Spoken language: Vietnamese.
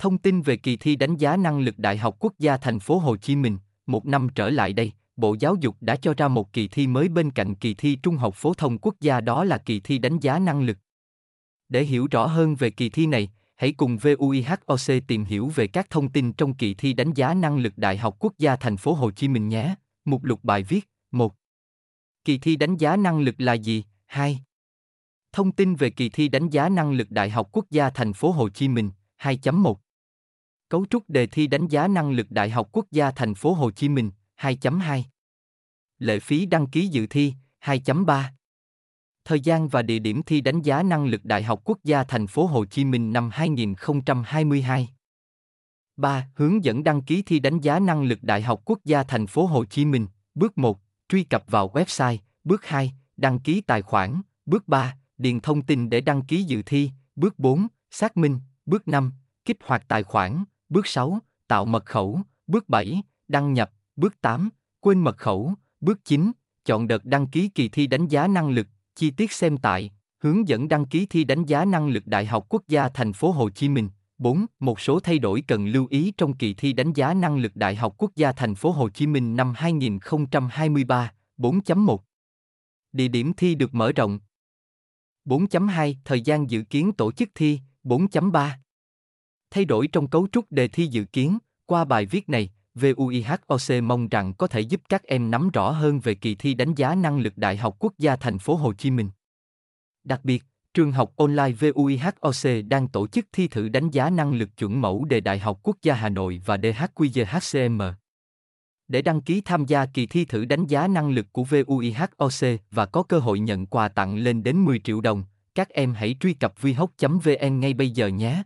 Thông tin về kỳ thi đánh giá năng lực Đại học Quốc gia Thành phố Hồ Chí Minh, một năm trở lại đây, Bộ Giáo dục đã cho ra một kỳ thi mới bên cạnh kỳ thi Trung học phổ thông quốc gia đó là kỳ thi đánh giá năng lực. Để hiểu rõ hơn về kỳ thi này, hãy cùng VUIHOC tìm hiểu về các thông tin trong kỳ thi đánh giá năng lực Đại học Quốc gia Thành phố Hồ Chí Minh nhé. Mục lục bài viết 1. Kỳ thi đánh giá năng lực là gì? 2. Thông tin về kỳ thi đánh giá năng lực Đại học Quốc gia Thành phố Hồ Chí Minh 2.1 Cấu trúc đề thi đánh giá năng lực Đại học Quốc gia Thành phố Hồ Chí Minh 2.2 Lệ phí đăng ký dự thi 2.3 Thời gian và địa điểm thi đánh giá năng lực Đại học Quốc gia Thành phố Hồ Chí Minh năm 2022 3. Hướng dẫn đăng ký thi đánh giá năng lực Đại học Quốc gia Thành phố Hồ Chí Minh, Bước 1. Truy cập vào website, Bước 2. Đăng ký tài khoản, Bước 3. Điền thông tin để đăng ký dự thi, Bước 4. Xác minh, Bước 5. Kích hoạt tài khoản Bước 6. Tạo mật khẩu Bước 7. Đăng nhập Bước 8. Quên mật khẩu Bước 9. Chọn đợt đăng ký kỳ thi đánh giá năng lực chi tiết xem tại hướng dẫn đăng ký thi đánh giá năng lực Đại học Quốc gia Thành phố Hồ Chí Minh 4. Một số thay đổi cần lưu ý trong kỳ thi đánh giá năng lực Đại học Quốc gia Thành phố Hồ Chí Minh năm 2023, 4.1. Địa điểm thi được mở rộng. 4.2. Thời gian dự kiến tổ chức thi, 4.3. Thay đổi trong cấu trúc đề thi dự kiến, qua bài viết này, VUIHOC mong rằng có thể giúp các em nắm rõ hơn về kỳ thi đánh giá năng lực Đại học Quốc gia Thành phố Hồ Chí Minh. Đặc biệt, trường học online VUIHOC đang tổ chức thi thử đánh giá năng lực chuẩn mẫu đề Đại học Quốc gia Hà Nội và DHQGHCM. Để đăng ký tham gia kỳ thi thử đánh giá năng lực của VUIHOC và có cơ hội nhận quà tặng lên đến 10 triệu đồng, các em hãy truy cập vihoc.vn ngay bây giờ nhé.